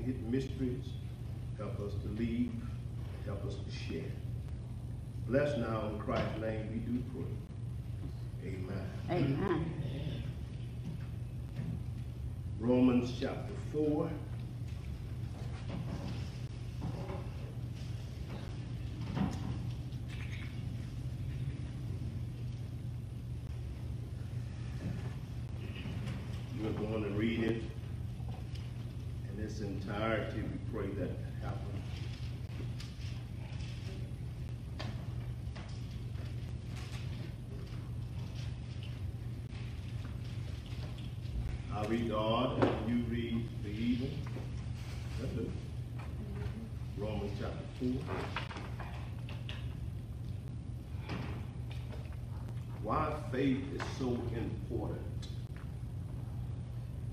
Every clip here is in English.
the hidden mysteries. Help us to leave. Help us to share. Bless now in Christ's name we do pray. Amen. Amen. Romans chapter 4. We're going to read it in its entirety. We pray that happen. I read the odd and you read the even. That's it. Romans chapter 4. Why faith is so important.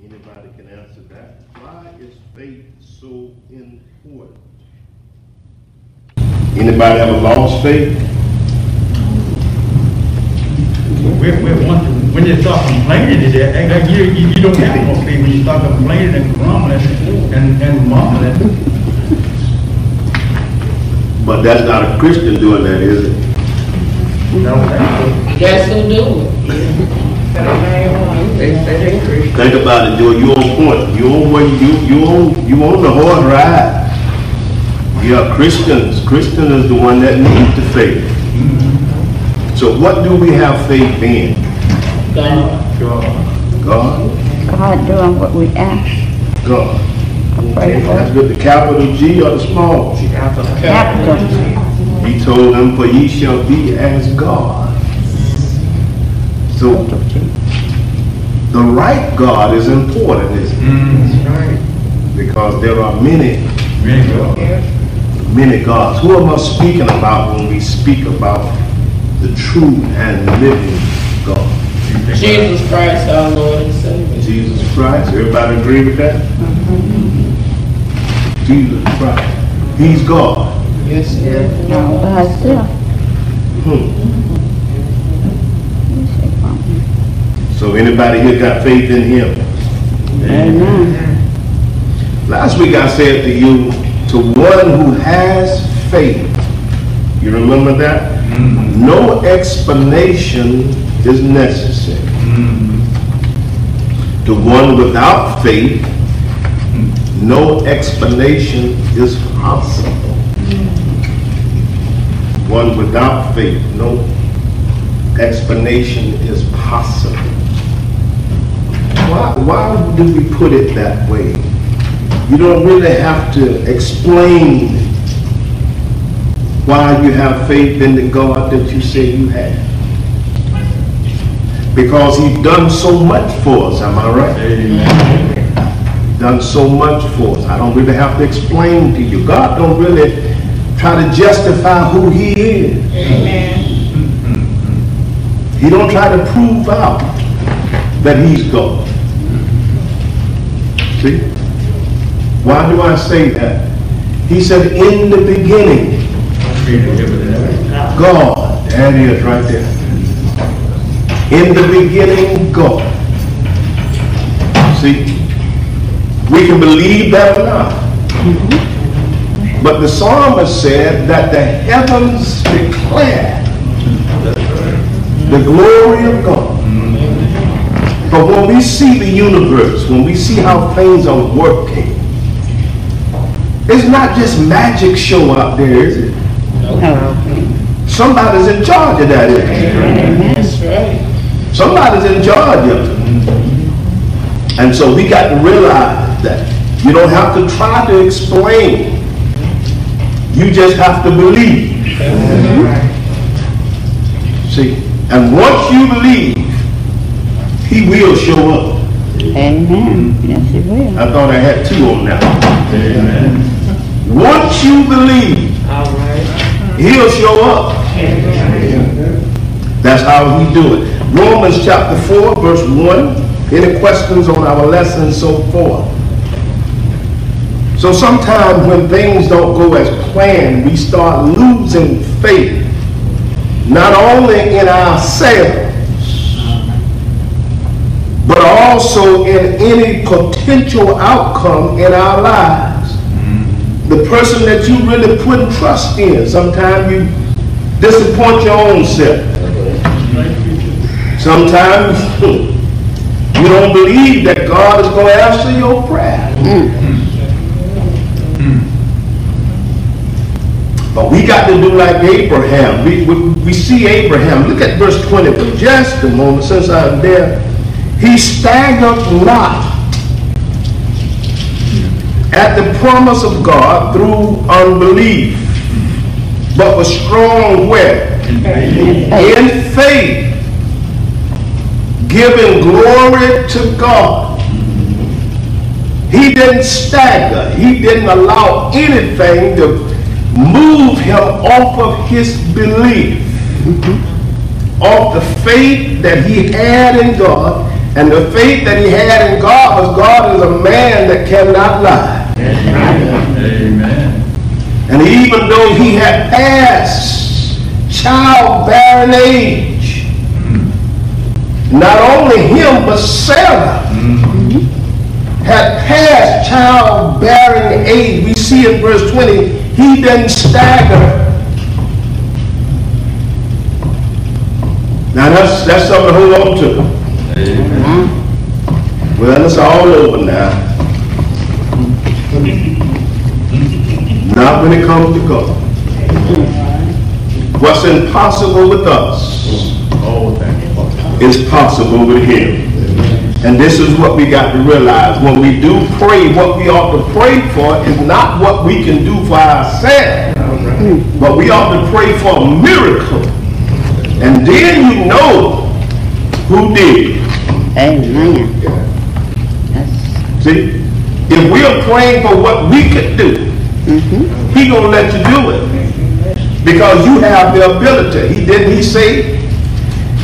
Anybody can answer that? Why is faith so important? Anybody ever lost faith? We're, we're wondering, when you start complaining, is act like you, you, you don't have no faith when you start complaining and grumbling and, and mumbling. But that's not a Christian doing that, is it? No, that's- Guess who do it? They say they Christian. Think about it, Joe. You on point. You on where you you on you on the horse ride. Yeah, Christians. Christian is the one that needs the faith. So what do we have faith in? God. God. God. God doing what we ask. God. Okay, that's with the capital G or the small G. Capital. G. He told them, for ye shall be as God. So the right God is important, isn't it? Mm, Because there are many really God. many gods. Who am I speaking about when we speak about the true and living God? Jesus Christ, our Lord and Savior. Jesus Christ. Everybody agree with that? Jesus Christ. He's God. Yes, sir. All by itself. Hmm. You say something. So anybody here got faith in him? Amen. Last week I said to you, to one who has faith, you remember that? Mm-hmm. No explanation is necessary. Mm-hmm. To mm-hmm. one without faith, no explanation is possible. One without faith, no explanation is possible. Why, why do we put it that way? You don't really have to explain why you have faith in the God that you say you have. Because he's done so much for us, am I right? Amen. Done so much for us. I don't really have to explain to you. God don't really try to justify who he is. Amen. He don't try to prove out that he's God. See? Why do I say that? He said, in the beginning, God. There it is right there. In the beginning, God. See? We can believe that or not. But the psalmist said that the heavens declare the glory of God. When we see the universe, when we see how things are working, it's not just magic show out there, is it? No. Somebody's in charge of that, it? That's right. Somebody's in charge of it. And so we got to realize that you don't have to try to explain. You just have to believe. See? And once you believe, he will show up. Amen. Yes, he will. I thought I had two on that. Amen. Once you believe, All right. he'll show up. That's how he do it. Romans chapter 4, verse 1. Any questions on our lesson so far? So sometimes when things don't go as planned, we start losing faith. Not only in ourselves, but also in any potential outcome in our lives. Mm-hmm. the person that you really put trust in. Sometimes you disappoint your own self. Sometimes you don't believe that God is going to answer your prayer. Mm-hmm. But we got to do like Abraham. We, we, we see Abraham. Look at verse 20 for just a moment since I'm there. He staggered not at the promise of God through unbelief, but was strong where? In faith, giving glory to God. He didn't stagger. He didn't allow anything to move him off of his belief, off the faith that he had in God. And the faith that he had in God was God is a man that cannot lie. Amen. And even though he had passed childbearing age, not only him, but Sarah mm-hmm. had passed childbearing age. We see in verse 20, he didn't stagger. Now that's, that's something to hold on to. Well, it's all over now. Not when it comes to God. What's impossible with us is possible with him. And this is what we got to realize. When we do pray, what we ought to pray for is not what we can do for ourselves, but we ought to pray for a miracle. And then you know who did. Amen. That's, See? If we are praying for what we could do, mm-hmm. he gonna let you do it. Because you have the ability. He didn't he say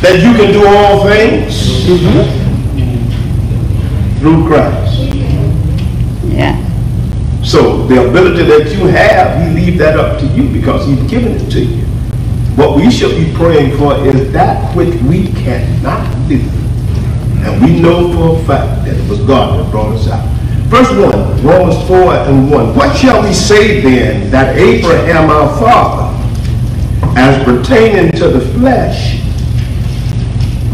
that you can do all things mm-hmm. through Christ. yeah. So the ability that you have, he leave that up to you because he's given it to you. What we should be praying for is that which we cannot do. And we know for a fact that it was God that brought us out. Verse 1, Romans 4 and 1. What shall we say then that Abraham our father, as pertaining to the flesh,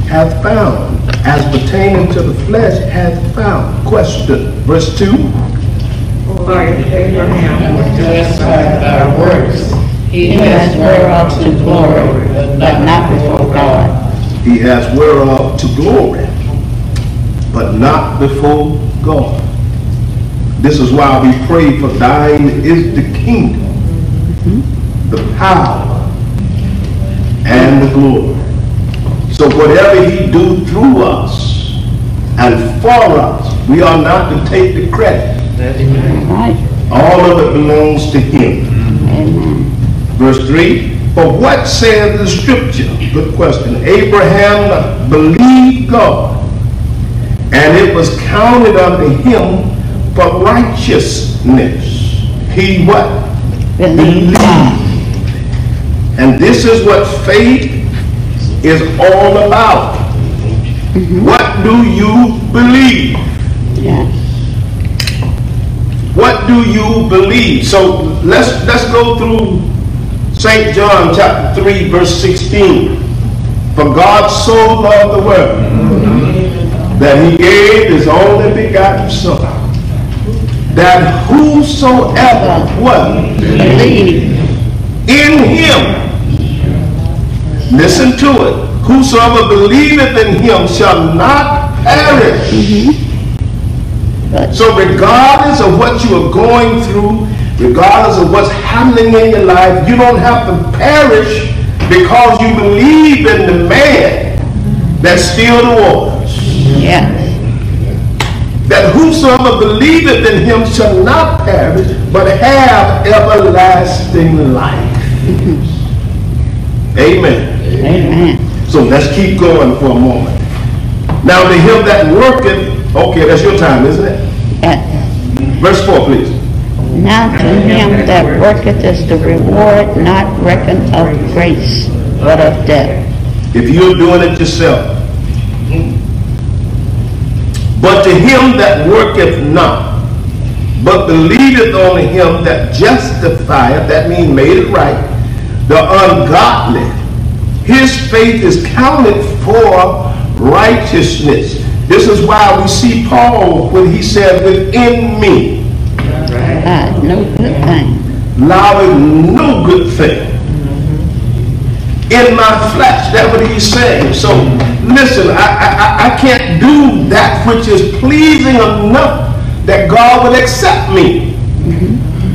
hath found? As pertaining to the flesh hath found. Question. Verse 2. For if Abraham was justified by works, he He has whereof to glory, but not before God. he has whereof to glory, but not before God. This is why we pray for thine is the kingdom, the power, and the glory. So whatever he do through us and for us, we are not to take the credit. All of it belongs to him. Amen. Verse 3, for what saith the scripture? Good question. Abraham believed God, and it was counted unto him for righteousness. He what? Believe God. And this is what faith is all about. What do you believe? Yes. What do you believe? So let's let's go through St. John chapter 3 verse 16. For God so loved the world that he gave his only begotten son. That whosoever what Believe. in him listen to it whosoever believeth in him shall not perish mm-hmm. But so regardless of what you are going through, regardless of what's happening in your life, you don't have to perish because you believe in the man that's still the waters. Yeah. That whosoever believeth in him shall not perish, but have everlasting life. Amen. Amen. So let's keep going for a moment. Now to him that worketh, okay, that's your time, isn't it? Yes. Verse 4, please. Now to him that worketh is the reward not reckoned of grace, but of debt. if you're doing it yourself. But to him that worketh not, but believeth on him that justifieth, that means made it right, the ungodly. His faith is counted for righteousness. This is why we see Paul when he said, within me God, no good thing. allowing no good thing in my flesh. That's what he's saying. So listen, I, I, I- can't do that which is pleasing enough that God will accept me.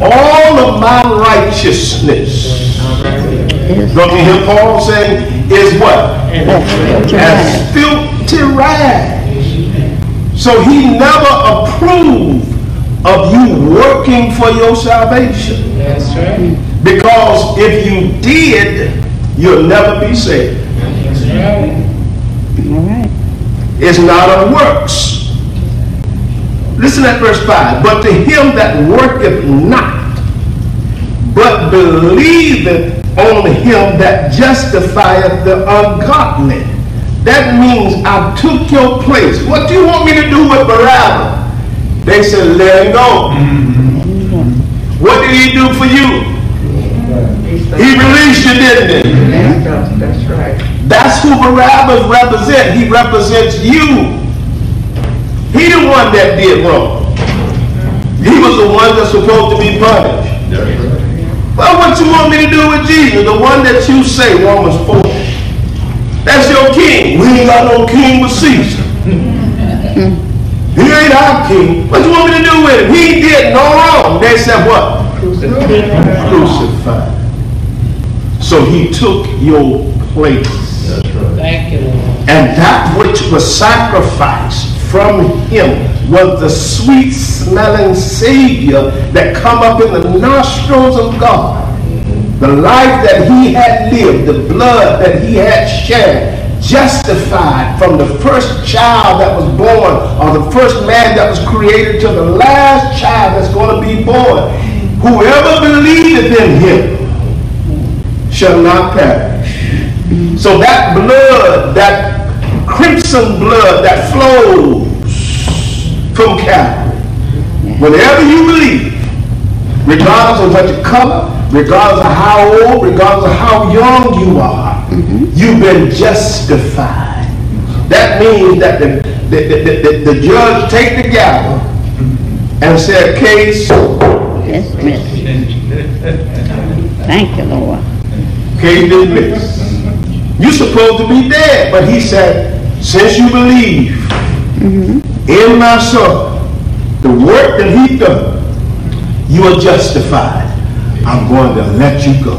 All of my righteousness, don't you hear Paul saying, is what? As filthy rags. So he never approved of you working for your salvation. That's right. Because if you did, you'll never be saved. That's right. All right. It's not of works. Listen at verse 5. But to him that worketh not, but believeth on him that justifieth the ungodly. That means I took your place. What do you want me to do with Barabbas? They said, let him go. Mm-hmm. What did he do for you? He released you, didn't he? That's that's right. That's who Barabbas represents. He represents you. He the one that did wrong. He was the one that's supposed to be punished. Well, what you want me to do with Jesus? The one that you say, Romans 4. That's your king. We ain't got no king with Caesar. he ain't our king. What you want me to do with him? He did no wrong. They said what? Crucified. So he took your place. Thank you, Lord. And that which was sacrificed from him was the sweet smelling savior that come up in the nostrils of God. The life that he had lived, the blood that he had shed, justified from the first child that was born or the first man that was created to the last child that's going to be born. Whoever believeth in him shall not perish. So that blood, that crimson blood that flows from Calvary, whenever you believe, regardless of what your color, regardless of how old, regardless of how young you are, mm-hmm. you've been justified. That means that the, the, the, the, the judge take the gavel and said, case, Dismissed. Thank you, Lord. case dismissed. You're supposed to be dead, but he said, since you believe in my son, the work that he done, you are justified. I'm going to let you go.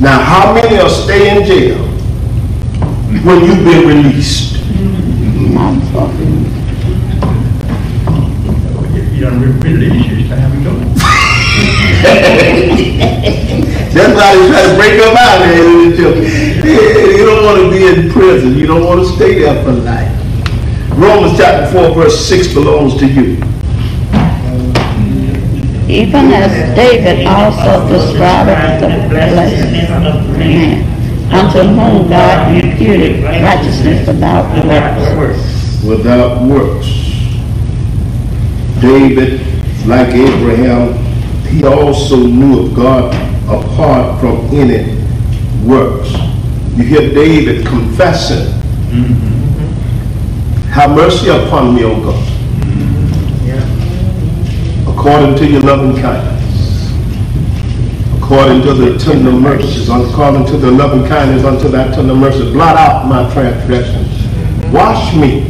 Now, how many will stay in jail when you've been released? Not for You done re- released, it's time to go. That's why they try to break up out of there. You don't want to be in prison. You don't want to stay there for life. Romans chapter 4 verse 6 belongs to you. Even as David also described the blessed man, unto whom God imputed righteousness without works. without works. David, like Abraham, he also knew of God apart from any works. You hear David confessing, mm-hmm. Have mercy upon me, O God, according to your loving kindness, according to the tender mercies, according to the loving kindness unto that tender mercy. Blot out my transgressions. Wash me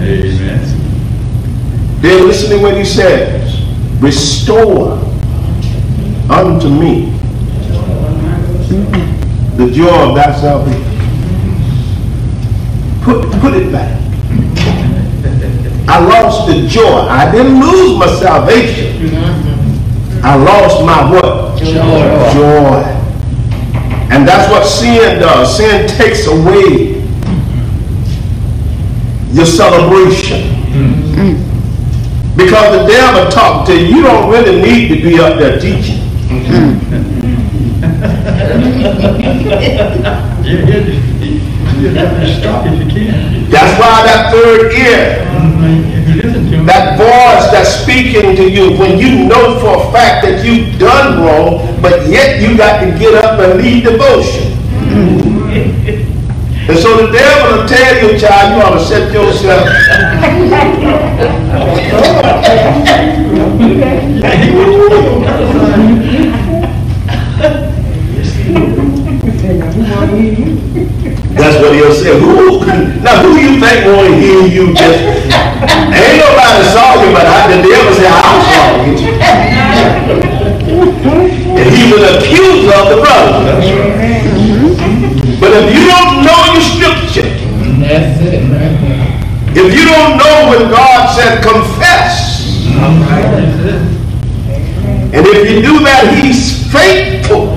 Amen. then listen to what he says. Restore unto me the joy of thy salvation. Put, put it back. I lost the joy. I didn't lose my salvation. I lost my what? Joy. Joy. And that's what sin does. Sin takes away your celebration. Because the devil talked to you, you don't really need to be up there teaching. That's why that third ear, that voice that's speaking to you, when you know for a fact that you've done wrong, but yet you got to get up and lead devotion. And so the devil will tell you, child, you ought to set yourself. That's what he'll say. Who, now who you think want to hear you just, ain't nobody saw you, but I, the devil said, I saw you. And he was accused of the brother. If you don't know your scripture, That's it, right there. if you don't know when God said confess, and if you do that, he's faithful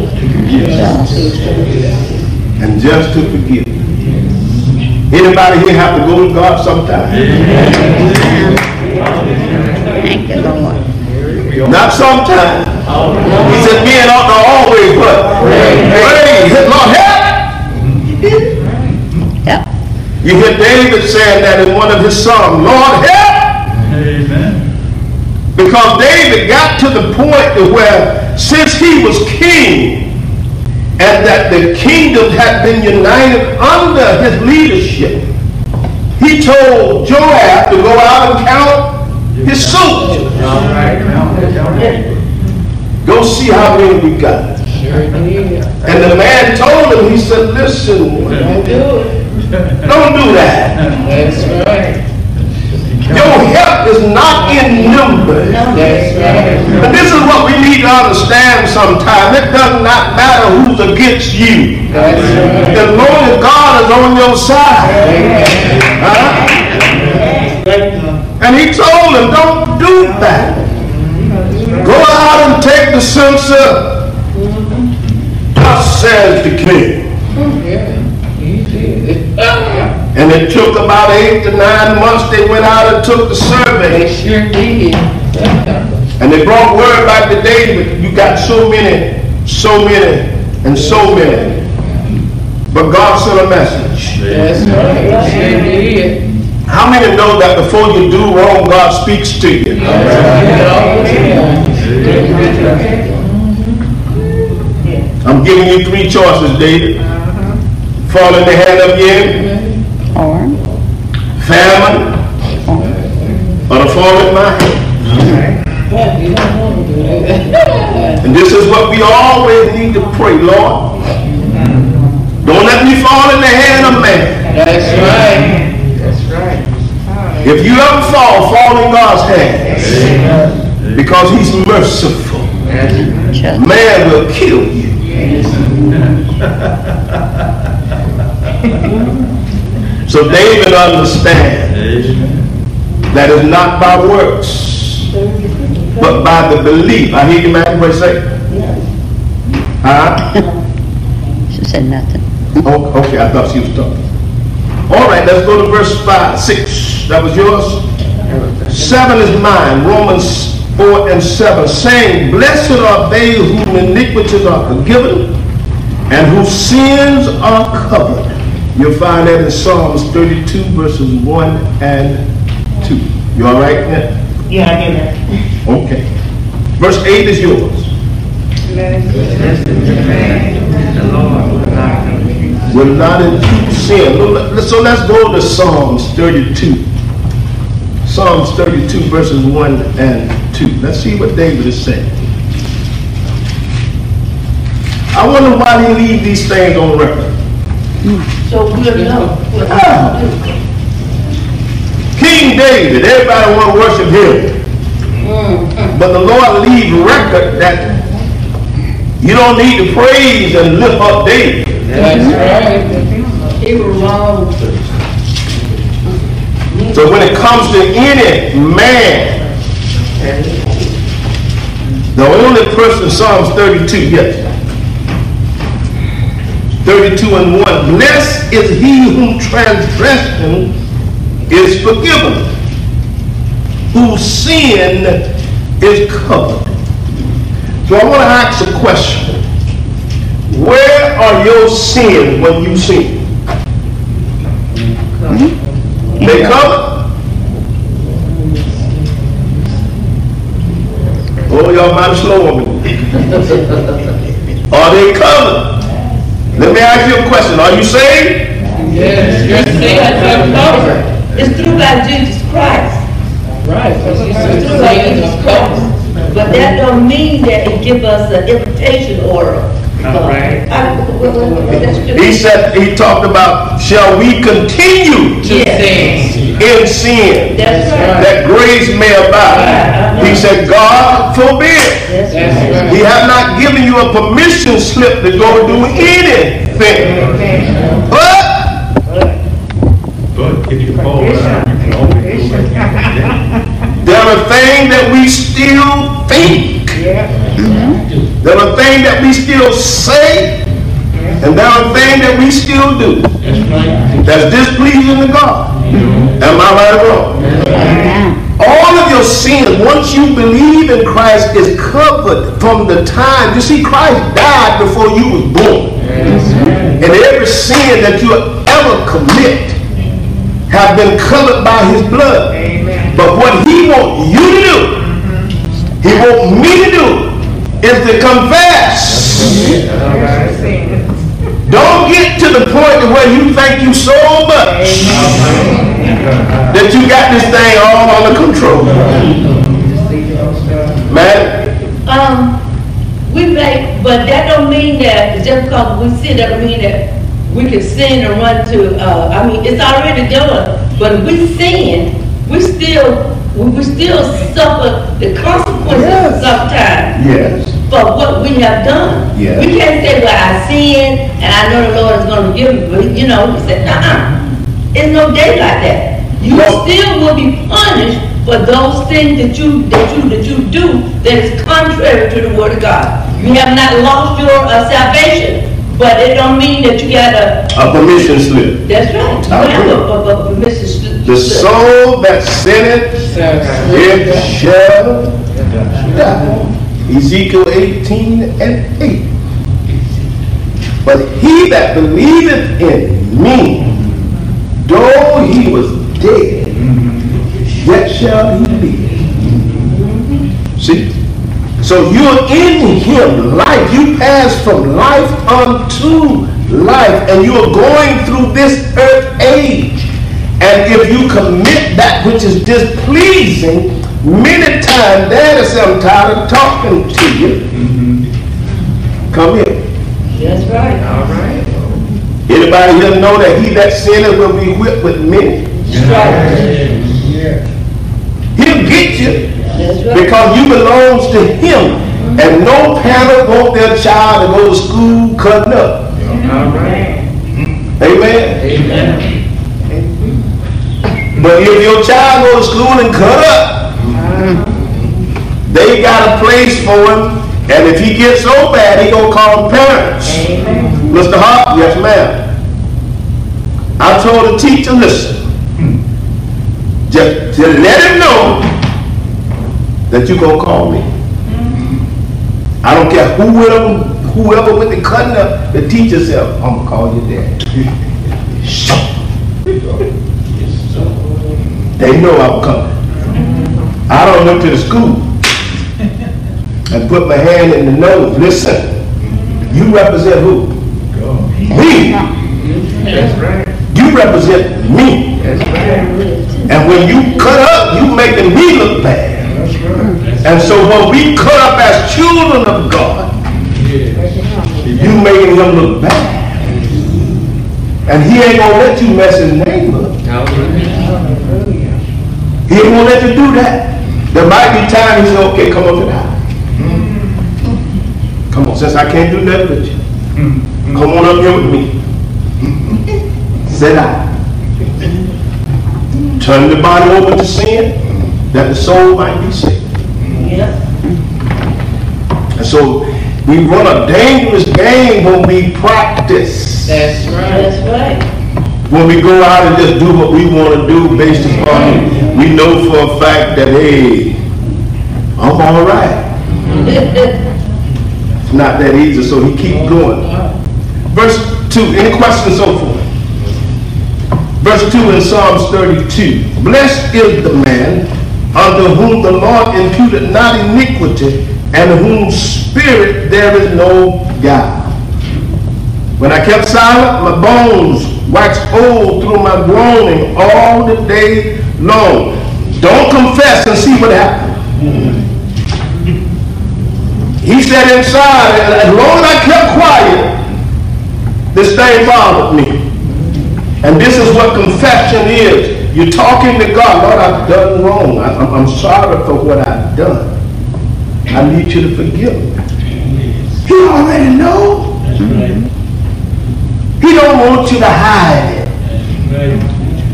and just to forgive. Anybody here have to go to God sometime? Thank you, Lord. Not sometime. He said, men ought to always what? Pray. Lord, help! Yep. You hear David saying that in one of his songs, Lord, help! Amen. Because David got to the point to where since he was king and that the kingdom had been united under his leadership, he told Joab to go out and count his soldiers. Go see how many we got. Sure did. And the man told him, he said, listen, Don't do it. don't do that. That's right. Your help is not in numbers. That's right. And this is what we need to understand sometimes. It does not matter who's against you. That's right. As long as God is on your side. Huh? And he told them, don't do that. Go out and take the censer. Thus says the king. Yeah, he did. And it took about eight to nine months. They went out and took the survey. They sure did. And they brought word back to David, you got so many, so many, and so many. But God sent a message. That's right. How many know that before you do wrong, God speaks to you? I'm giving you three choices, David. Fall in the hand of the enemy, Or, famine, or to fall in my hand. And this is what we always need to pray, Lord. Don't let me fall in the hand of man. That's right. That's right. If you ever fall, fall in God's hands. Because he's merciful. Man will kill you. So David understands that it's not by works, but by the belief. I hear you, man, what you say? Huh? she said nothing. Oh, okay, I thought she was talking. All right, let's go to verse 5, 6. That was yours? 7 is mine, Romans 4 and 7, saying, Blessed are they whom iniquities are forgiven and whose sins are covered. You'll find that in Psalms 32, verses 1 and 2. You all right, Ned? Yeah, I get it. Okay. Verse 8 is yours. will not impute sin. So let's go to Psalms 32. Psalms 32 verses 1 and 2. Let's see what David is saying. I wonder why he leave these things on record. So we'll know. We'll Ah. know. King David, everybody want to worship him. Mm-hmm. But the Lord leave record that you don't need to praise and lift up David. That's right. He was wrong. So when it comes to any man, the only person, Psalms 32, yes. 32 and 1. Blessed is he whom transgression is forgiven, whose sin is covered. So I want to ask a question. Where are your sins when you sin? They covered. Oh, y'all might slow on me. Are they covered? Let me ask you a question. Are you saved? Yes, you're saved and covered. It's through by Jesus Christ. Right, because you said It's through by Jesus Christ. But that don't mean that it give us an invitation order. All right. He said, he talked about, shall we continue To Yes. sing. in sin That's right. that grace may abound? Uh-huh. He said, God forbid. That's That's right. right. He have not given you a permission slip to go do anything. But But if you fall down, you can back. there are things that we still think. There are things that we still say. And there are things that we still do That's right. that's displeasing to God. Am I right or wrong? All of your sins, once you believe in Christ, is covered from the time. You see, Christ died before you was born. And every sin that you ever commit have been covered by his blood. Amen. But what he wants you to do, he wants me to do, is to confess. Don't get to the point where you think you so much that you got this thing all under control. Man, Um, we make, but that don't mean that, just because we sin, that don't mean that we can sin and run to, uh, I mean, it's already done. But if we sin, we still, we still suffer the consequences sometimes yes. for what we have done. Yes. We can't say, well, I sin, and I know the Lord is gonna forgive me, but you know, we said, uh-uh. It's no day like that. You No. still will be punished for those things that you, that you, that you do that is contrary to the word of God. You have not lost your uh, salvation, but it don't mean that you gotta, A permission slip. that's right. You I have a, a, a permission slip. The soul that sinneth, it shall die. Ezekiel 18 and 8. But he that believeth in me, though he was dead, yet shall he live. See? So you're in him, life. You pass from life unto life, and you're going through this earth age. And if you commit that which is displeasing, many times, Daddy said, I'm tired of talking to you. Mm-hmm. Come here. That's right. All right. Anybody here know that he that sinneth will be whipped with many? That's right. He'll get you That's right. because you belongs to him. And no parent want their child to go to school cutting up. All right. Amen. Amen. But if your child go to school and cut up, they got a place for him. And if he gets so bad, he gonna call parents. Mr. Hart, yes ma'am. I told the teacher, listen, just, to let him know that you gonna call me. I don't care whoever, whoever went to cutting up, the teacher said, I'm gonna call your dad. They know I'm coming. I don't went to the school and put my hand in the nose. Listen, you represent who? Me. That's right. You represent me. That's right. And when you cut up, you making me look bad. And so when we cut up as children of God, you making him look bad. And he ain't gonna let you mess his name up. He ain't gonna let you do that. There might be time he say, okay, come up and out. Come on, since I can't do nothing with you, come on up here with me. Sit down. Turn the body over to sin, that the soul might be saved. Yeah. And so we run a dangerous game when we practice. That's right. That's right. When we go out and just do what we want to do based upon, it, we know for a fact that, hey, I'm all right. It's not that easy, so he keep going. Verse 2, any questions so far? Verse 2 in Psalms 32. Blessed is the man unto whom the Lord imputed not iniquity, and whose spirit there is no God. When I kept silent, my bones waxed old through my groaning all the day long. Don't confess and see what happens. He said inside, and as long as I kept quiet, this thing bothered me. And this is what confession is. You're talking to God, Lord, I've done wrong. I, am I'm sorry for what I've done. I need you to forgive me. He already knows. He don't want you to hide it.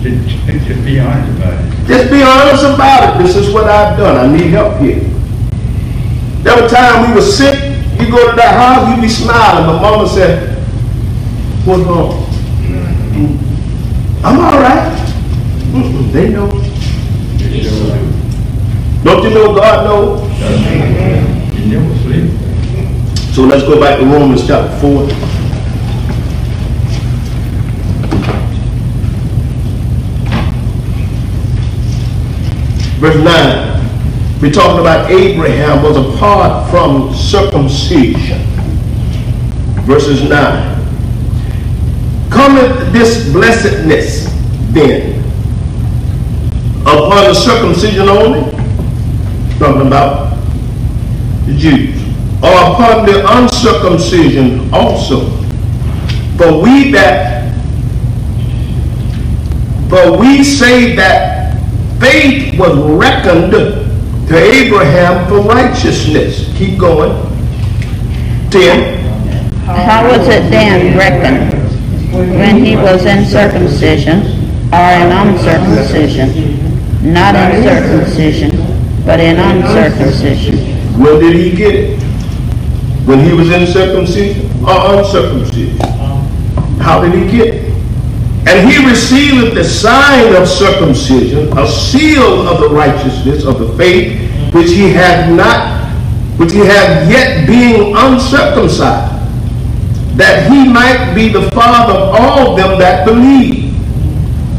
Just be honest about it. Just be honest about it. This is what I've done. I need help here. There were times we were sick. You go to that house, you be smiling. My mama said, what's wrong? Mm-hmm. I'm all right. Mm-mm, they know. Don't you know God knows? So let's go back to Romans chapter 4. Verse 9. We're talking about Abraham was apart from circumcision. Verses 9. Cometh this blessedness then upon the circumcision only? Talking about the Jews. Or upon the uncircumcision also. For we that, for we say that faith was reckoned to Abraham for righteousness. Keep going. 10. How was it then reckoned when he was in circumcision or in uncircumcision? Not in circumcision, but in uncircumcision. When did he get it? When he was in circumcision or uncircumcision? How did he get it? And he received the sign of circumcision, a seal of the righteousness of the faith, which he had not, which he had yet being uncircumcised, that he might be the father of all them that believe,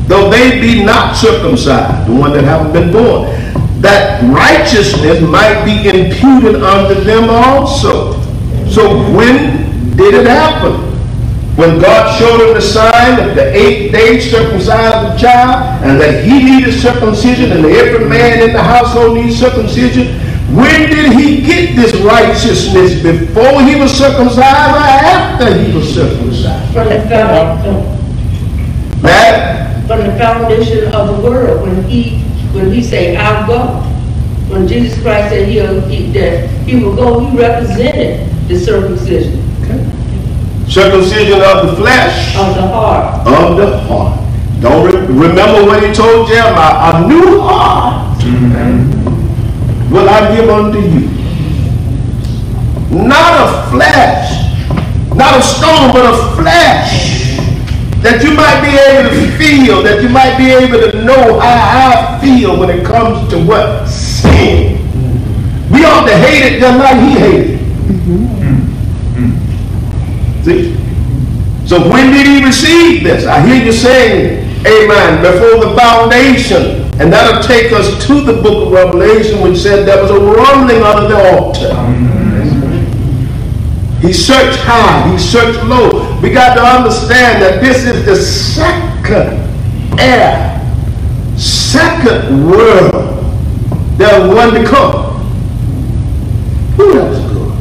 though they be not circumcised, the one that haven't been born, that righteousness might be imputed unto them also. So when did it happen? When God showed him the sign of the eighth day circumcised the child, and that he needed circumcision, and every man in the household needs circumcision, when did he get this righteousness? Before he was circumcised or after he was circumcised? From the foundation, That, from the foundation of the world, when he, when he say, I'll go. When Jesus Christ said he'll, he, that he will go, he represented the circumcision circumcision of the flesh, of the heart. of the heart. Don't re- remember what he told Jeremiah, a new heart will I give unto you. Not of flesh, not of stone, but of flesh. That you might be able to feel, that you might be able to know how I feel when it comes to what? Sin. We ought to hate it just like he hated it. Mm-hmm. See? So when did he receive this? I hear you saying, amen, before the foundation. And that'll take us to the book of Revelation, which said there was a rumbling under the altar. Mm-hmm. He searched high, he searched low. We got to understand that this is the second era, second world that one to come. Who else good?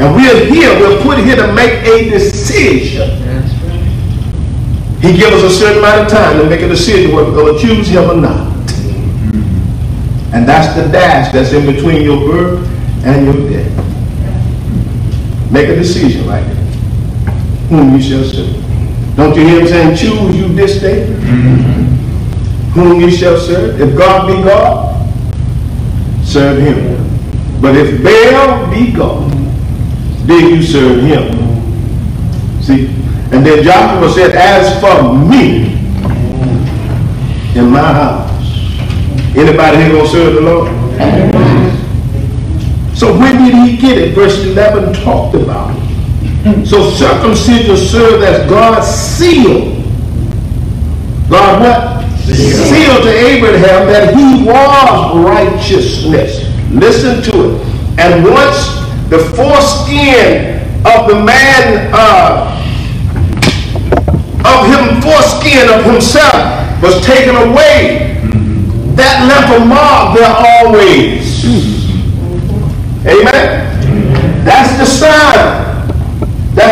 And we're here, we're put here to make a decision. Right. He gives us a certain amount of time to make a decision whether we're going to choose him or not. And that's the dash that's in between your birth and your death. Make a decision like that. Whom you shall serve. Don't you hear him saying, choose you this day? Mm-hmm. Whom you shall serve. If God be God, serve him. But if Baal be God, then you serve him. See? And then Joshua said, as for me in my house. Anybody here gonna serve the Lord? So when did he get it? Verse 11 talked about. So circumcision served as God's seal God what? Sealed to Abraham that he was righteousness. Listen to it. And once the foreskin of the man, uh, of him, foreskin of himself was taken away, that left a mark there always. Amen? That's the sign.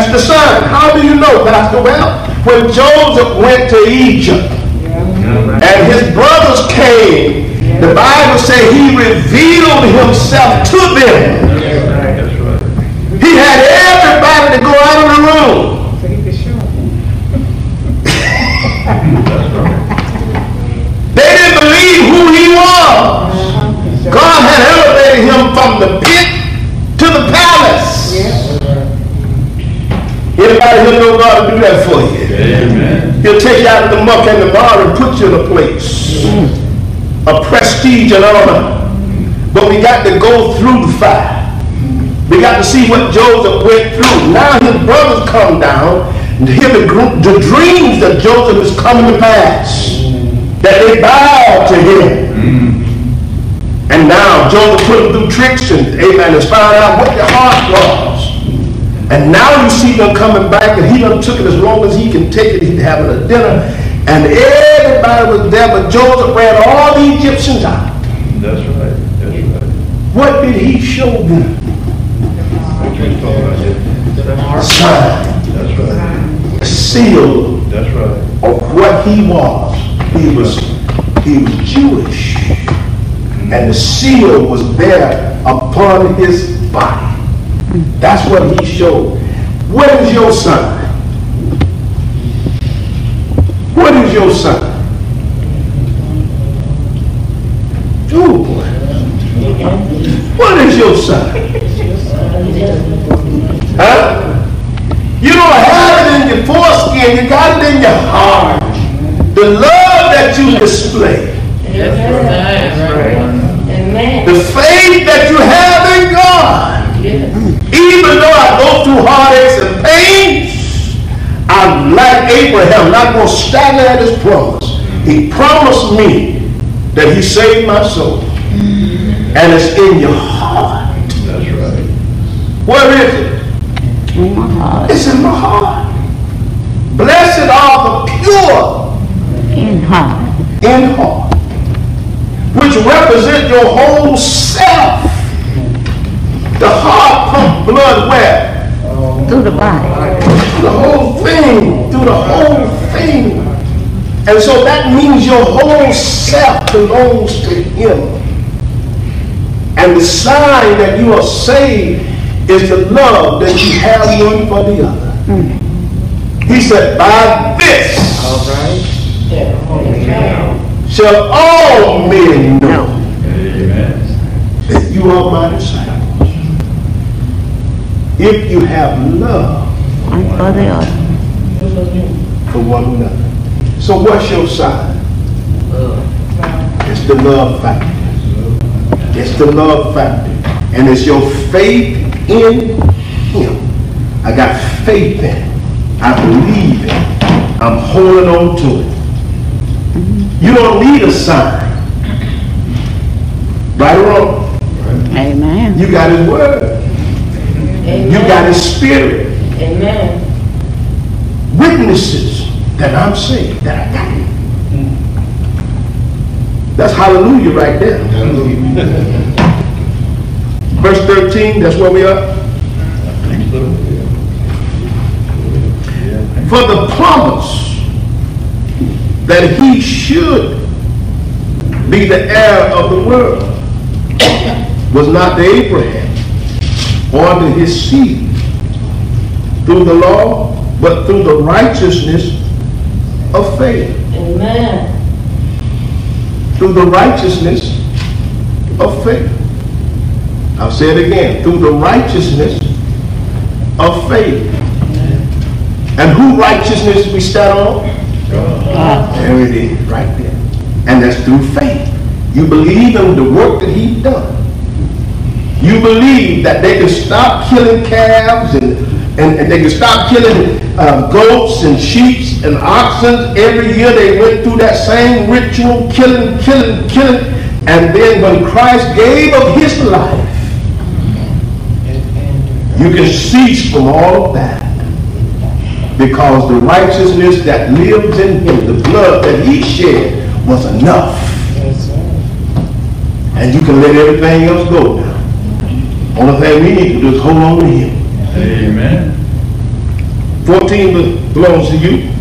That's the sign. How do you know, Pastor? Well, when Joseph went to Egypt and his brothers came, the Bible says he revealed himself to them. He had everybody to go out of the room. They didn't believe who he was. God had elevated him from the pit to the palace. Anybody here know God will do that for you? Amen. He'll take you out of the muck and the bar and put you in a place of prestige and honor. But we got to go through the fire. We got to see what Joseph went through. Now his brothers come down and hear the, the dreams that Joseph is coming to pass. That they bow to him. And now Joseph put them through tricks and amen, and found out what their heart was. And now you see them coming back, and he done took it as long as he can take it. He's having a dinner, and everybody was there, but Joseph ran all the Egyptians out. That's right. That's right. What did he show them? A sign, That's right. a seal That's right. of what he was. He was he was Jewish, and the seal was there upon his. That's what he showed. What is your sign? What is your sign? Oh boy. What is your sign? Huh? You don't have it in your foreskin, you got it in your heart. The love that you display, Yes, Amen. the faith that you have in God. Even though I go through heartaches and pains, I'm like Abraham, not going to stand at his promise. He promised me that he saved my soul. And it's in your heart. That's right. Where is it? In my heart, It's in my heart. Blessed are the pure in heart, in heart, which represent your whole self. The heart pump blood where? through the body. Through the whole thing, through the whole thing. And so that means your whole self belongs to Him. And the sign that you are saved is the love that you have one for the other. Mm. He said, by this all right. shall all men know Amen. that you are my disciples. If you have love One for the other. for one another. So what's your sign? It's the love factor. It's the love factor. And it's your faith in him. I got faith in him. I believe in him. I'm holding on to it. You don't need a sign. Right or wrong? Amen. You got his word. You got his spirit. Amen. Witnesses that I'm saved, that I got him. That's hallelujah right there. Verse 13, that's where we are. For the promise that he should be the heir of the world was not to Abraham or to his seed through the law, but through the righteousness of faith. Amen. Through the righteousness of faith. I'll say it again. Through the righteousness of faith. And who righteousness we stand on? There it is, right there. And that's through faith. You believe in the work that he done. You believe that they can stop killing calves and And, and they can stop killing uh, goats and sheep and oxen. Every year they went through that same ritual, killing, killing, killing. And then when Christ gave up his life, you can cease from all of that. Because the righteousness that lives in him, the blood that he shed, was enough. And you can let everything else go now. Only thing we need to do is hold on to him. Amen. 14 belongs to you.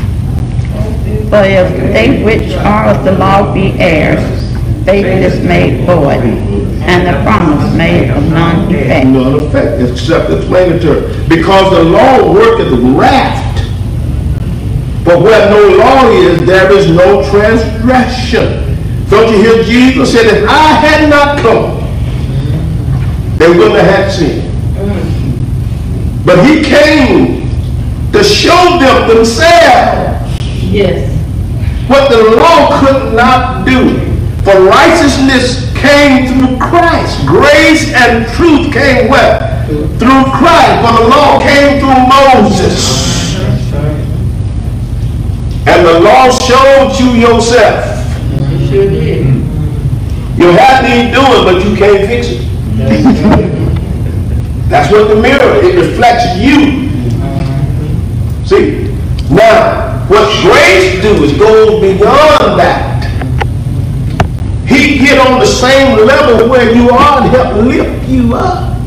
For if they which are of the law be heirs, faith is made void, and the promise made of none effect. None effect, except explanatory. Because the law worketh wrath. But where no law is, there is no transgression. Don't you hear Jesus said, if I had not come, they wouldn't have had sin. But he came to show them themselves Yes. what the law could not do. For righteousness came through Christ. Grace and truth came where? Through Christ. For the law came through Moses. And the law showed you yourself. You sure did. You have to do it, but you can't fix it. That's what the mirror, it reflects you. See? Now, what grace do is go beyond that. He get on the same level where you are and help lift you up.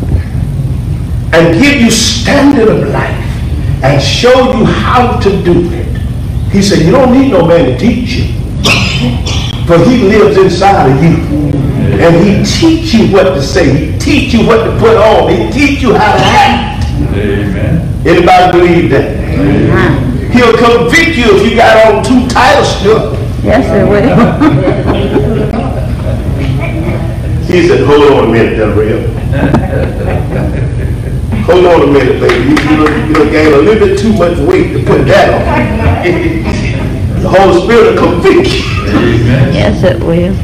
And give you standard of life. And show you how to do it. He said, you don't need no man to teach you. For he lives inside of you. And he teach you what to say. He teach you what to put on. He teach you how to act. Amen. Anybody believe that? Amen. He'll convict you if you got on too tight a strap. Yes, it will. He said, hold on a minute, Del Rio. Hold on a minute, baby. You, you, done- you done gained a little bit too much weight to put that on. the Holy Spirit will convict you. Amen. Yes, it will.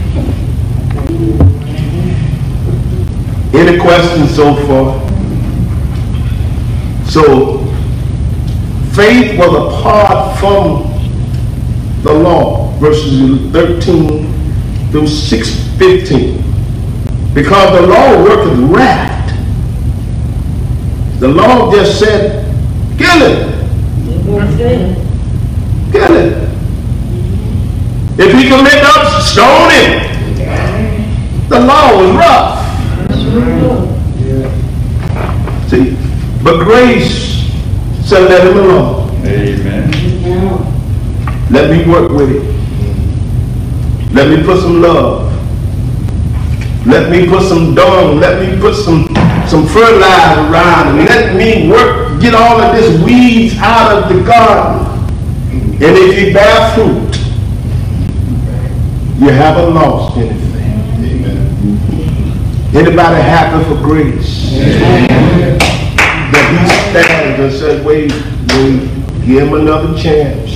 Any questions so far? So, faith was apart from the law, verses 13 through 6, 15. Because the law worketh wrath. The law just said, kill it, kill it. If he commit up, stone him. The law was rough. See, but grace said, let him alone. Amen. Let me work with it. Let me put some love. Let me put some dung. Let me put some, some fertilizer around and let me work, get all of this weeds out of the garden. And if you bear fruit, you haven't lost anything. Anybody happy for grace? That he stands and says, wait, wait, give him another chance.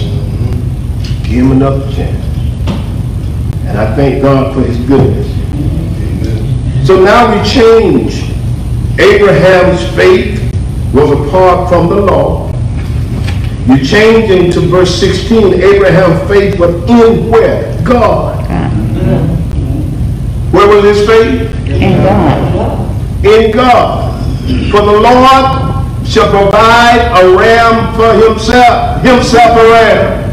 Give him another chance. And I thank God for his goodness. So now we change. Abraham's faith was apart from the law. You change into verse 16, Abraham's faith was in where? God. Where was his faith? In God. in God. For the Lord shall provide a ram for himself, himself a ram.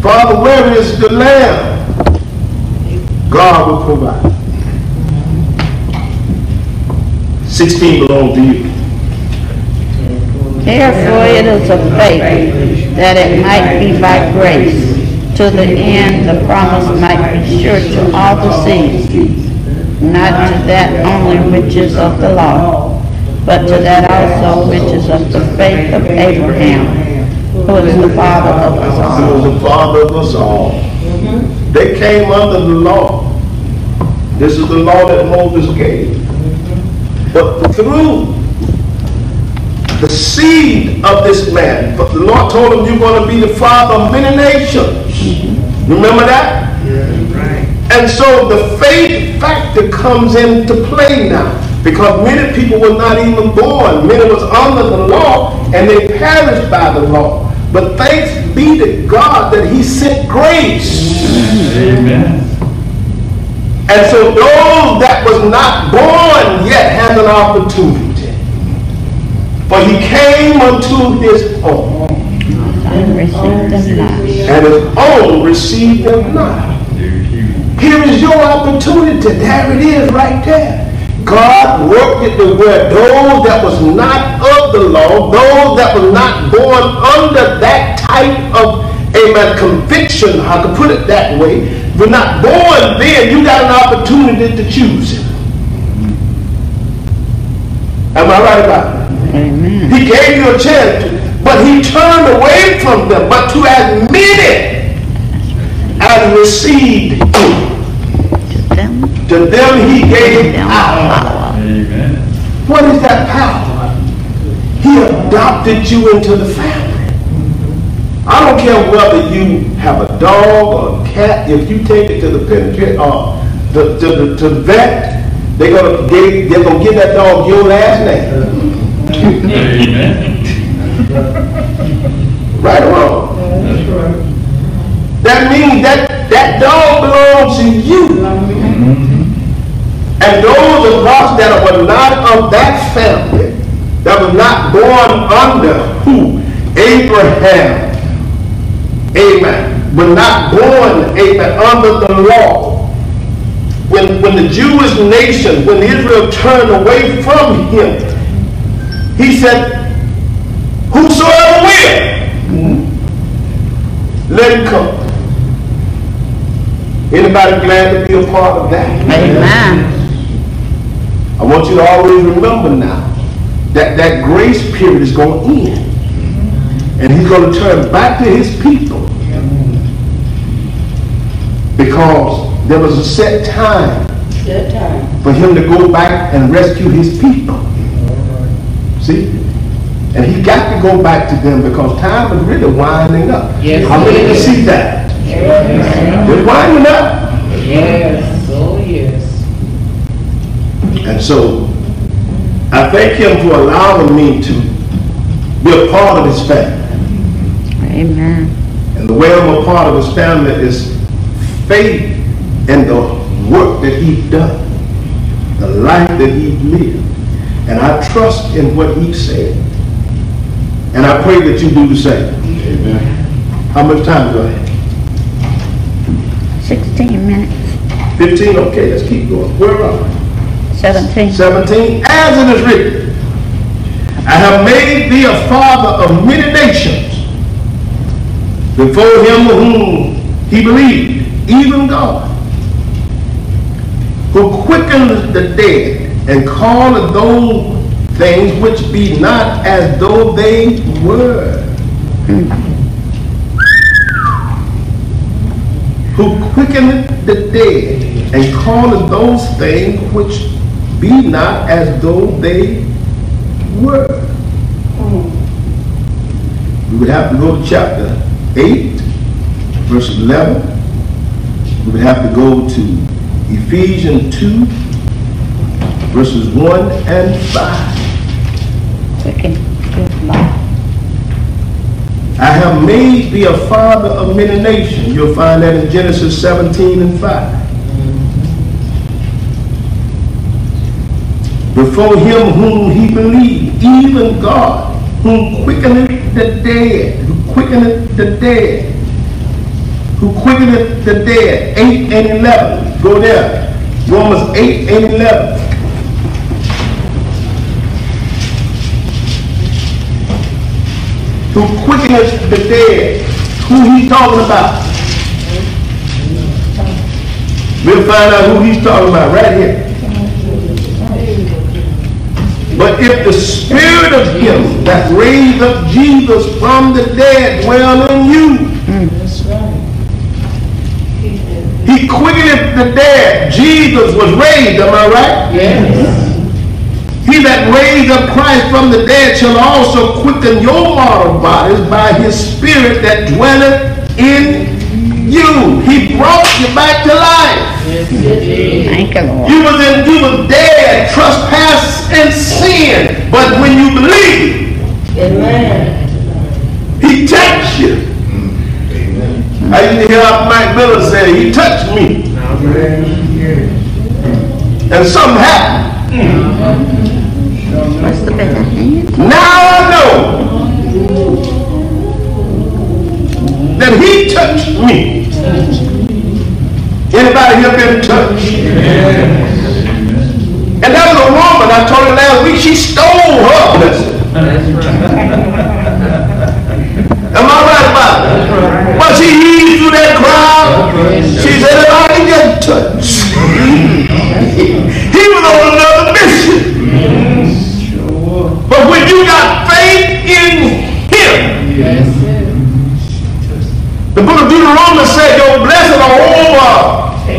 Father, where is the lamb? God will provide. 16 belongs to you. Therefore it is of faith that it might be by grace, to the end the promise might be sure to all the seeds, not to that only which is of the law, but to that also which is of the faith of Abraham, who is the father of us all. was the father of us all. Mm-hmm. They came under the law. This is the law that Moses gave. Mm-hmm. But through the seed of this man, but the Lord told him, you're going to be the father of many nations. Remember that? And so the faith factor comes into play now. Because many people were not even born. Many was under the law and they perished by the law. But thanks be to God that he sent grace. Amen. And so those that was not born yet had an opportunity. For he came unto his own, and his own received him not. Here is your opportunity. There it is right there. God worked it to where those that was not of the law, those that were not born under that type of, amen, conviction, I could put it that way, were not born then, you got an opportunity to choose him. Am I right about it? Amen. He gave you a chance but he turned away from them. But to admit it and receive To them, to them he gave them power. power. Amen. What is that power? He adopted you into the family. I don't care whether you have a dog or a cat, if you take it to the penitentiary or uh, the, to the, to the vet, they're gonna, they, they're gonna give that dog your last name. Amen. Right or wrong? That's right. That means that that dog belongs to you. Mm-hmm. And those of us that were not of that family, that were not born under who? Abraham. Amen. Were not born, amen, under the law. When, when the Jewish nation, when Israel turned away from him, he said, Whosoever will, let him come. Anybody glad to be a part of that? Amen. I want you to always remember now that that grace period is going to end. And he's going to turn back to his people. Because there was a set time That time. for him to go back and rescue his people. See? And he got to go back to them because time is really winding up. Yes, How many can see that? Yes, It's winding up. yes, oh, yes. And so I thank him for allowing me to be a part of his family. Amen. And the way I'm a part of his family is faith in the work that he's done, the life that he lived. And I trust in what he said. And I pray that you do the same. Amen. How much time do I have? 16 minutes, 15? Okay, let's keep going. Where are we? 17. 17, as it is written, I have made thee a father of many nations before him whom he believed, even God, who quickened the dead and calleth those things which be not as though they were. Who quickeneth the dead and calleth those things which be not as though they were. We would have to go to chapter 8, verse 11. We would have to go to Ephesians 2, verses 1 and 5. Quicken, good I have made thee a father of many nations. You'll find that in Genesis 17 and 5. Before him whom he believed, even God, whom quickeneth the dead, who quickeneth the dead, who quickeneth the dead, 8 and 11. Go there. Romans 8 and 11. Who quickeneth the dead. Who he talking about? We'll find out who he's talking about right here. But if the spirit of him that raised up Jesus from the dead dwell in you, he quickeneth the dead. Jesus was raised, am I right? Yes, He that raised up Christ from the dead shall also quicken your mortal bodies by his spirit that dwelleth in you. He brought you back to life. yes, it is. Thank you, Lord. You was in, you was dead, trespass and sin. But when you believe, Amen. he touched you. Amen. I used to hear Mike Miller say, he touched me. And something happened. Must Now I know that he touched me. Anybody here been touched? And that was a woman, I told her last week, she stole her blessing. Am I right about it? But she eased through that crowd. She said, if I can just touch. Got faith in him, the book of Deuteronomy said, your blessing are over.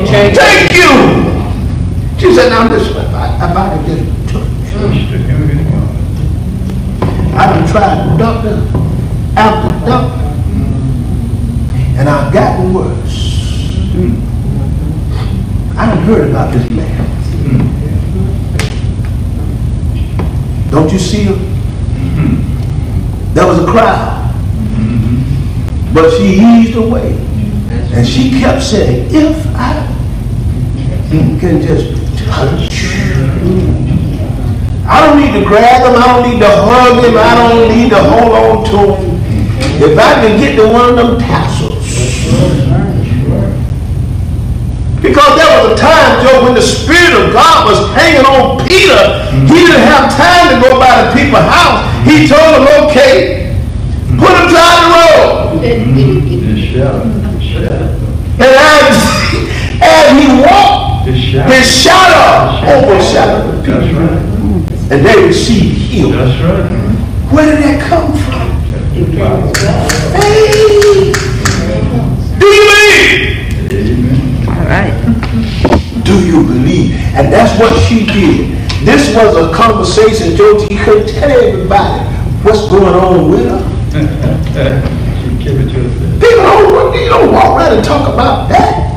Thank you. She said, now listen, I, I can just touch. I've been trying doctor after doctor, and I've gotten worse. I done heard about this man. Don't you see him? Was a crowd, but she eased away, and she kept saying, "If I can just touch." I don't need to grab him. I don't need to hug him. I don't need to hold on to him. If I can get to one of them tassels. Because there was a time, Joe, when the Spirit of God was hanging on Peter. He didn't have time to go by the people's house. He told them, okay, side the road. And as, as he walked, his shadow overshadowed the people. And they received healing. That's right. Where did that come from? Hey! Do you believe? All right. Do you believe? And that's what she did. This was a conversation, George. He couldn't tell everybody what's going on with her. She it to herself. People don't, you don't walk around and talk about that.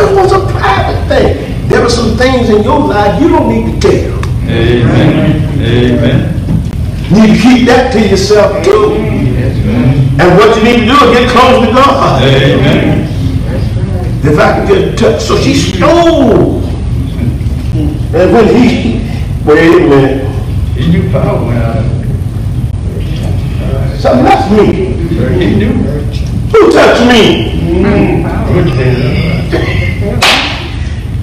It was a private thing. There were some things in your life you don't need to tell. Amen. Amen. You need to keep that to yourself too. And what you need to do is get close to God. Amen. If I could get touch. So she stole. And when he, wait a minute, He knew power went out. Something left me. Who touched me?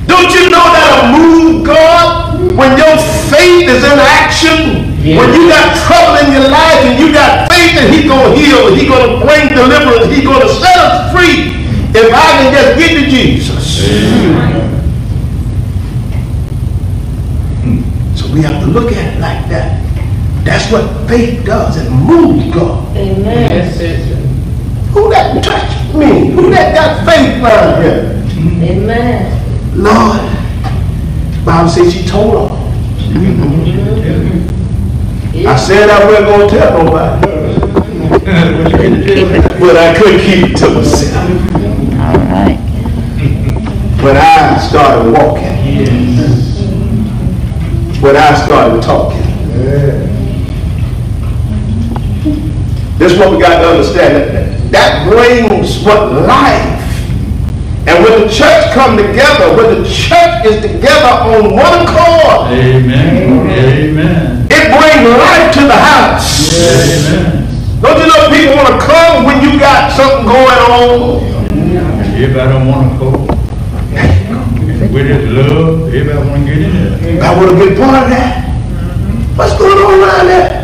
Don't you know that'll move God when your faith is in action? When you got trouble in your life and you got faith that He's gonna heal, He's gonna bring deliverance, He's gonna set us free. If I can just get to Jesus. Hmm. So we have to look at it like that. That's what faith does. It moves God. Amen. Who that touched me? Who that got faith around here? Amen. Lord, Bible says she told her. I said I wasn't gonna tell nobody, What you but I couldn't keep it to myself. All right. When I started walking, when I started talking, this is what we got to understand. That, that brings what life. And when the church come together, when the church is together on one accord, Amen. Amen. it brings life to the house. Amen. Don't you know people want to come when you got something going on? Everybody don't wanna go. With this love, everybody wanna get in there. I want to be part of that. What's going on around there?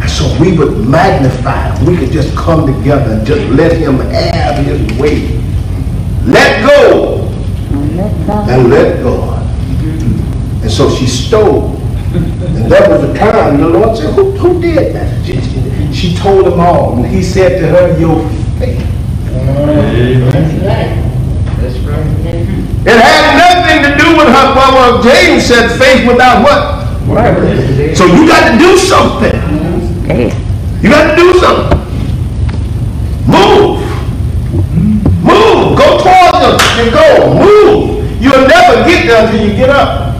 And so we would magnify. him. We could just come together and just let him have his way. Let go Let God. and let God. And so she stole. And that was the time the Lord said, who, who did that? She, she told them all. And he said to her, your faith. Amen. That's right. It had nothing to do with her, well, James said faith without what? So you got to do something. You got to do something. Move. Move. Go towards them and go. Move. You'll never get there until you get up.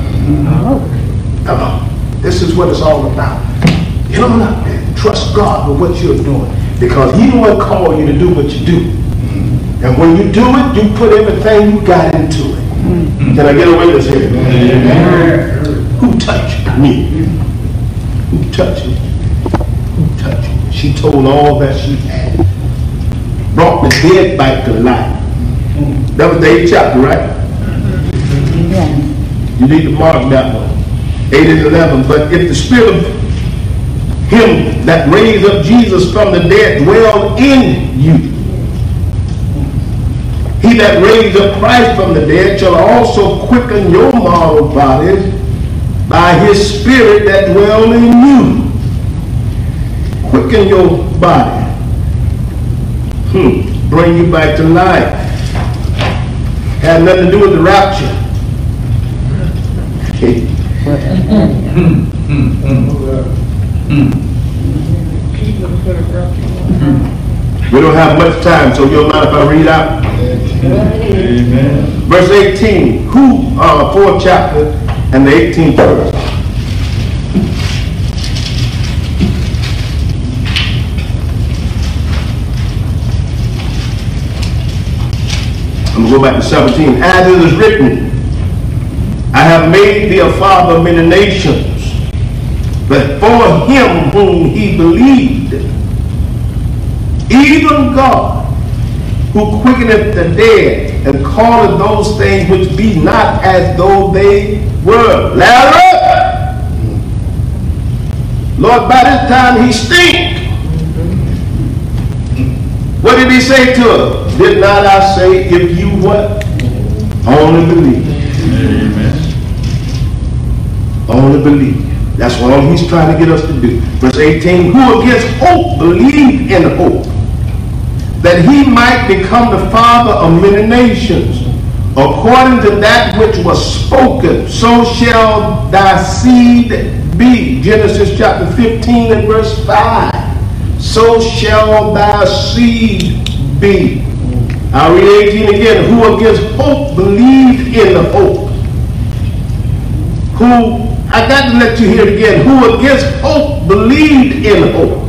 Come on. This is what it's all about. Get on up there. Trust God with what you're doing. Because He will call you to do what you do. And when you do it, you put everything you got into it. Mm-hmm. Can I get a witness here? Who touched me? Who touched me? Who touched me? She told all that she had. Brought the dead back to life. That was the eighth chapter, right? You need to mark that one. 8 and 11. But if the spirit of him that raised up Jesus from the dead dwell in you, he that raised up Christ from the dead shall also quicken your mortal bodies by his spirit that dwell in you. Quicken your body. Hmm. Bring you back to life. Had nothing to do with the rapture. Okay. We don't have much time, so you'll mind if I read out? Amen. Verse 18, who, uh, fourth chapter and the 18th verse. I'm gonna go back to 17. As it is written, I have made thee a father of many nations, but for him whom he believed, even God, who quickeneth the dead and calleth those things which be not as though they were. Lazarus! Lord, by this time he stink. What did he say to her? Did not I say, if you what? Only believe. Amen. Only believe. That's what all he's trying to get us to do. Verse 18, who against hope believed in hope, that he might become the father of many nations, according to that which was spoken, so shall thy seed be. Genesis chapter 15 and verse 5. So shall thy seed be. I'll read 18 again. Who against hope believed in the hope. Who, I got to let you hear it again. Who against hope believed in hope.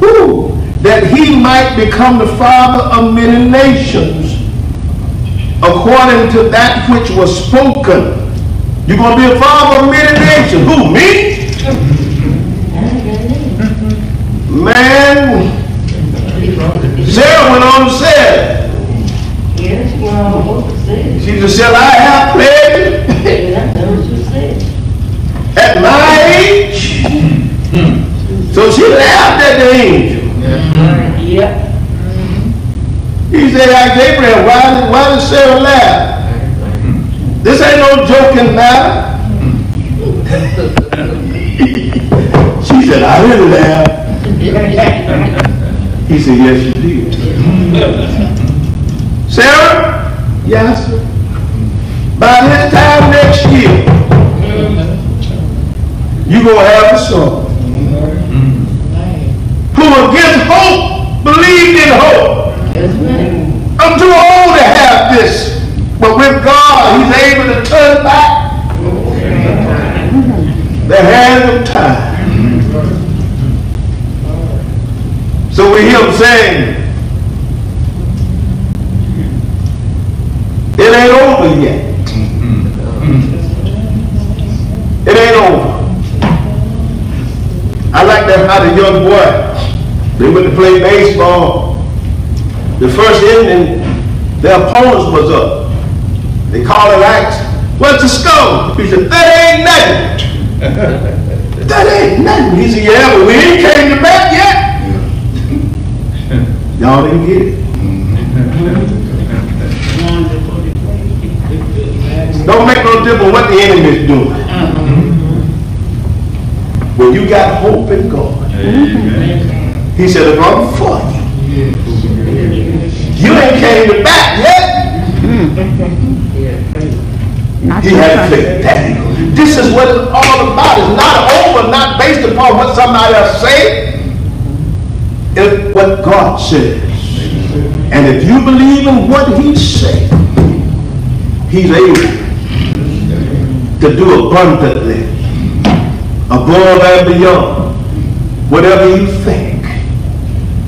Who? That he might become the father of many nations, according to that which was spoken. You're going to be a father of many nations. Who, me? Man, Sarah went on and said, Yes, what was it? she just said, I have pleasure Yeah, that's what you said. at my age. So she laughed at the angel. Yep. He said, "Hey, Gabriel, why did, why did Sarah laugh? This ain't no joking matter. she said, I didn't laugh. He said, yes, you did. Sarah? Yes. sir. By this time next year, you going to have a son. Who against hope believed in hope. I'm too old to have this. But with God, He's able to turn back the hand of time. So we hear him saying, it ain't over yet. It ain't over. I like that how the young boy, they went to play baseball. The first inning, their opponents was up. They called him asked, what's the score? He said, that ain't nothing. that ain't nothing. He said, yeah, but we ain't came to bat yet. Y'all didn't get it. Don't make no difference what the enemy's doing. When you got hope in God, he said, if I'm for you, you ain't came to bat yet. Not He had faith. Go. This is what it's all about. It's not over, not based upon what somebody else say. It's what God says. And if you believe in what he said, he's able to do abundantly, above and beyond, whatever you think,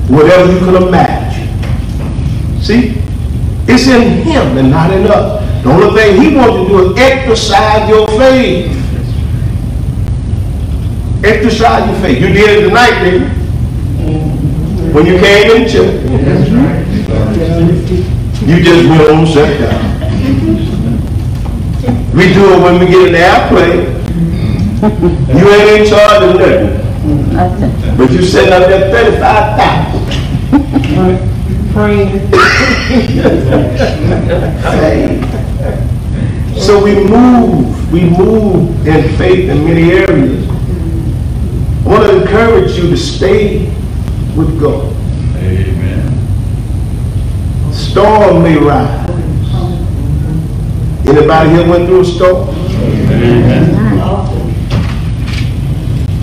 whatever you can imagine. See? It's in him and not in us. The only thing he wants you to do is exercise your faith. Exercise your faith. You did it tonight, didn't you? When you came in church. You just on and down. We do it when we get in the airplane. You ain't in charge of nothing. But you sitting up there thirty-five thousand. Praying. So we move, we move in faith in many areas. I want to encourage you to stay with God. Amen. A Storm may rise. Anybody here went through a storm? Amen.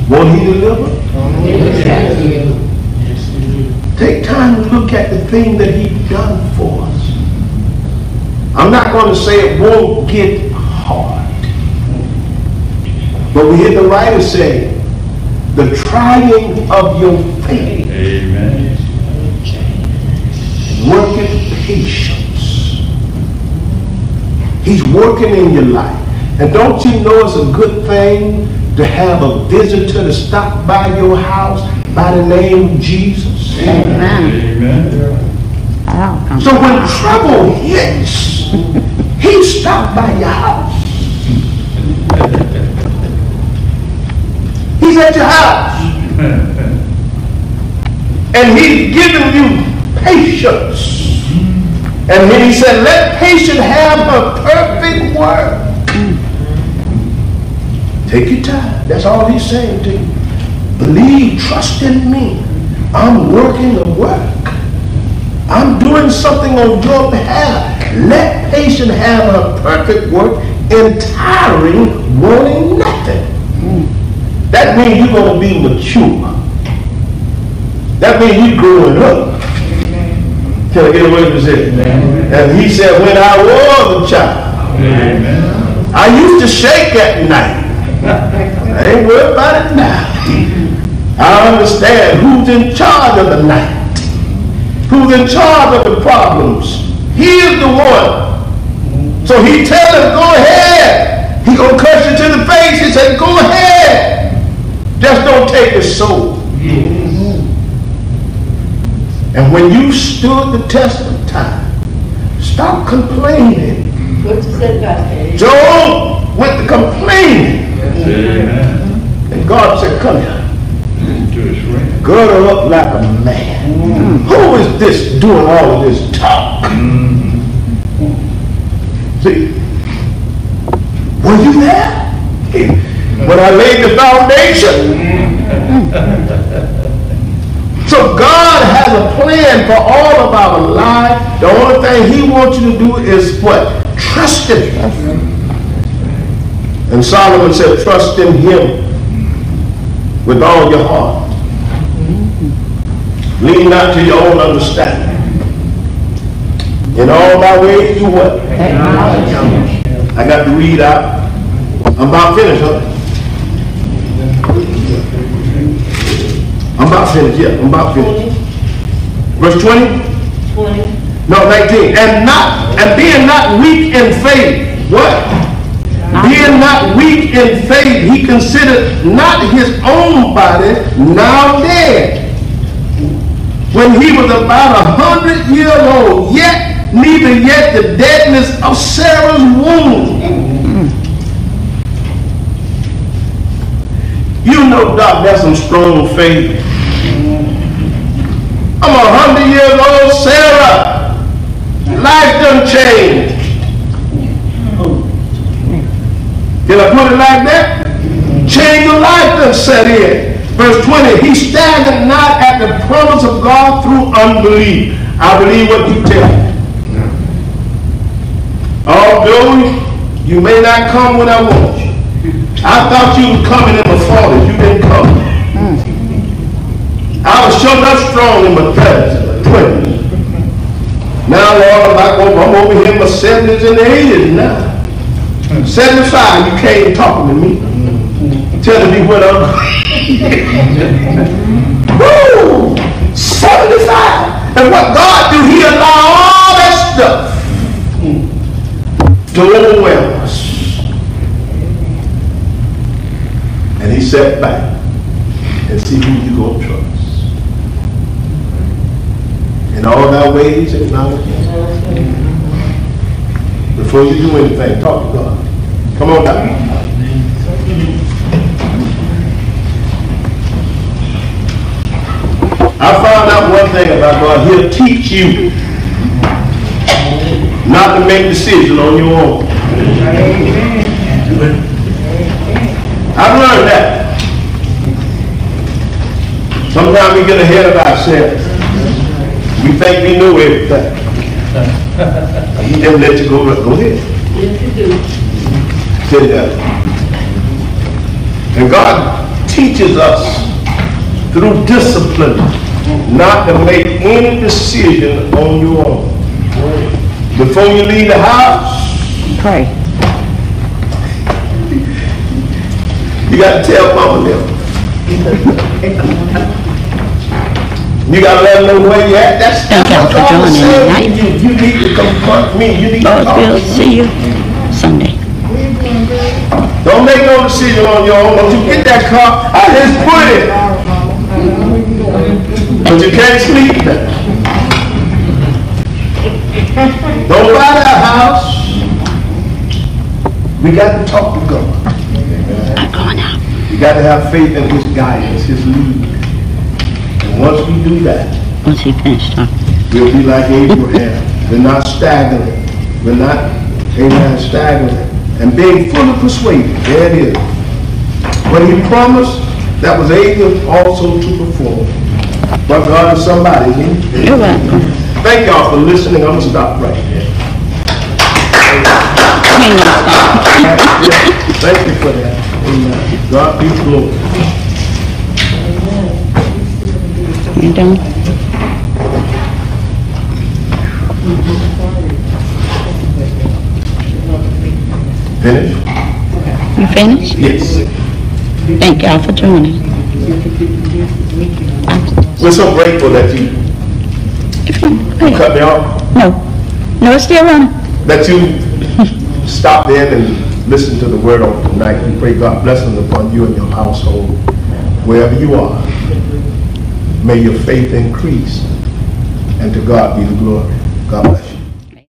Won't he deliver? Yes. Take time to look at the thing that he done for us. I'm not going to say it won't get hard. But we hear the writer say, the trying of your faith Amen. Worketh patience. He's working in your life. And don't you know it's a good thing to have a visitor to stop by your house by the name of Jesus? Amen. Amen. I'll. So when trouble hits, he stopped by your house. He's at your house. And he's giving you patience. And then he said, let patience have her perfect work. Take your time. That's all he's saying to you. Believe, trust in me. I'm working the work. I'm doing something on your behalf. Let patience have her perfect work, entiring, wanting nothing. That means you're going to be mature. That means you're growing up. Can I get away from this? And he said, when I was a child, Amen. I used to shake at night. I ain't worried about it now. I understand who's in charge of the night. Who's in charge of the problems. He is the one. So he tell him, go ahead. He gonna curse you to the face. He said, go ahead. Just don't take his soul. And when you stood the test of time, stop complaining. What you said, Pastor? Job went to complaining. Amen. And God said, come here. To his friend. Gird up like a man. Mm. Who is this doing all of this talk? Mm-hmm. See, were you there? When I laid the foundation. So God has a plan for all of our life. The only thing he wants you to do is what? Trust him. And Solomon said, trust in him with all your heart. Lean not to your own understanding. In all thy ways, do what? I got to read out. I'm about finished, huh? About finished, yeah, I'm about finished. Verse 20? Twenty. No, 19. And not, and being not weak in faith. What? Being not weak in faith, he considered not his own body now dead. When he was about a hundred years old, yet neither yet the deadness of Sarah's womb. You know, Doc, that's some strong faith. I'm a hundred years old, Sarah. Life done changed. Did I put it like that? Change of life done set in. Verse 20, he staggered not at the promise of God through unbelief. I believe what you tell me. Although you may not come when I want you. I thought you was coming in my 40s. You didn't come. I was sure enough strong in my 30s and my 20s. Now, Lord, I'm, back over, I'm over here in my 70s and 80s now. Seventy-five, you came talking to me, telling me what I'm. Woo! Seventy-five, and what God do, He allow all that stuff to overwhelm us. And He sat back and see who you gonna trust. In all thy ways, acknowledge Him. Before you do anything, talk to God. Come on down. I found out one thing about God. He'll teach you not to make decisions on your own. I've learned that. Sometimes we get ahead of ourselves. We think we know everything. He just let you go, go ahead. Yes, you do. Say that. And God teaches us through discipline not to make any decision on your own. Before you leave the house, Pray. you got to tell mama them. You got to let them know where you at. That's Thank y'all for joining said. tonight. You, you need to confront me. You need to Lord talk. will see you Sunday. Don't make no decision on your own. Don't you get that car, I just put it. But you can't sleep. Don't buy that house. We got to talk to God. I'm going out. You got to have faith in His guidance, His lead. Once we do that, Once he finished talking. we'll be like Abraham. We're not staggering. We're not, amen, staggering. And being fully persuaded, there it is. What he promised, that was able also to perform. But God is somebody, isn't? You're welcome. Thank y'all for listening. I'm gonna stop right there. Thank you for that. Amen. God be glory. You done? Finish? You finished? Yes. Thank y'all for joining. We're so grateful that you Hey, cut me off, No, no, it's still running. that you stopped in and listened to the word on tonight. We pray God blessings upon you and your household, wherever you are. May your faith increase, and to God be the glory. God bless.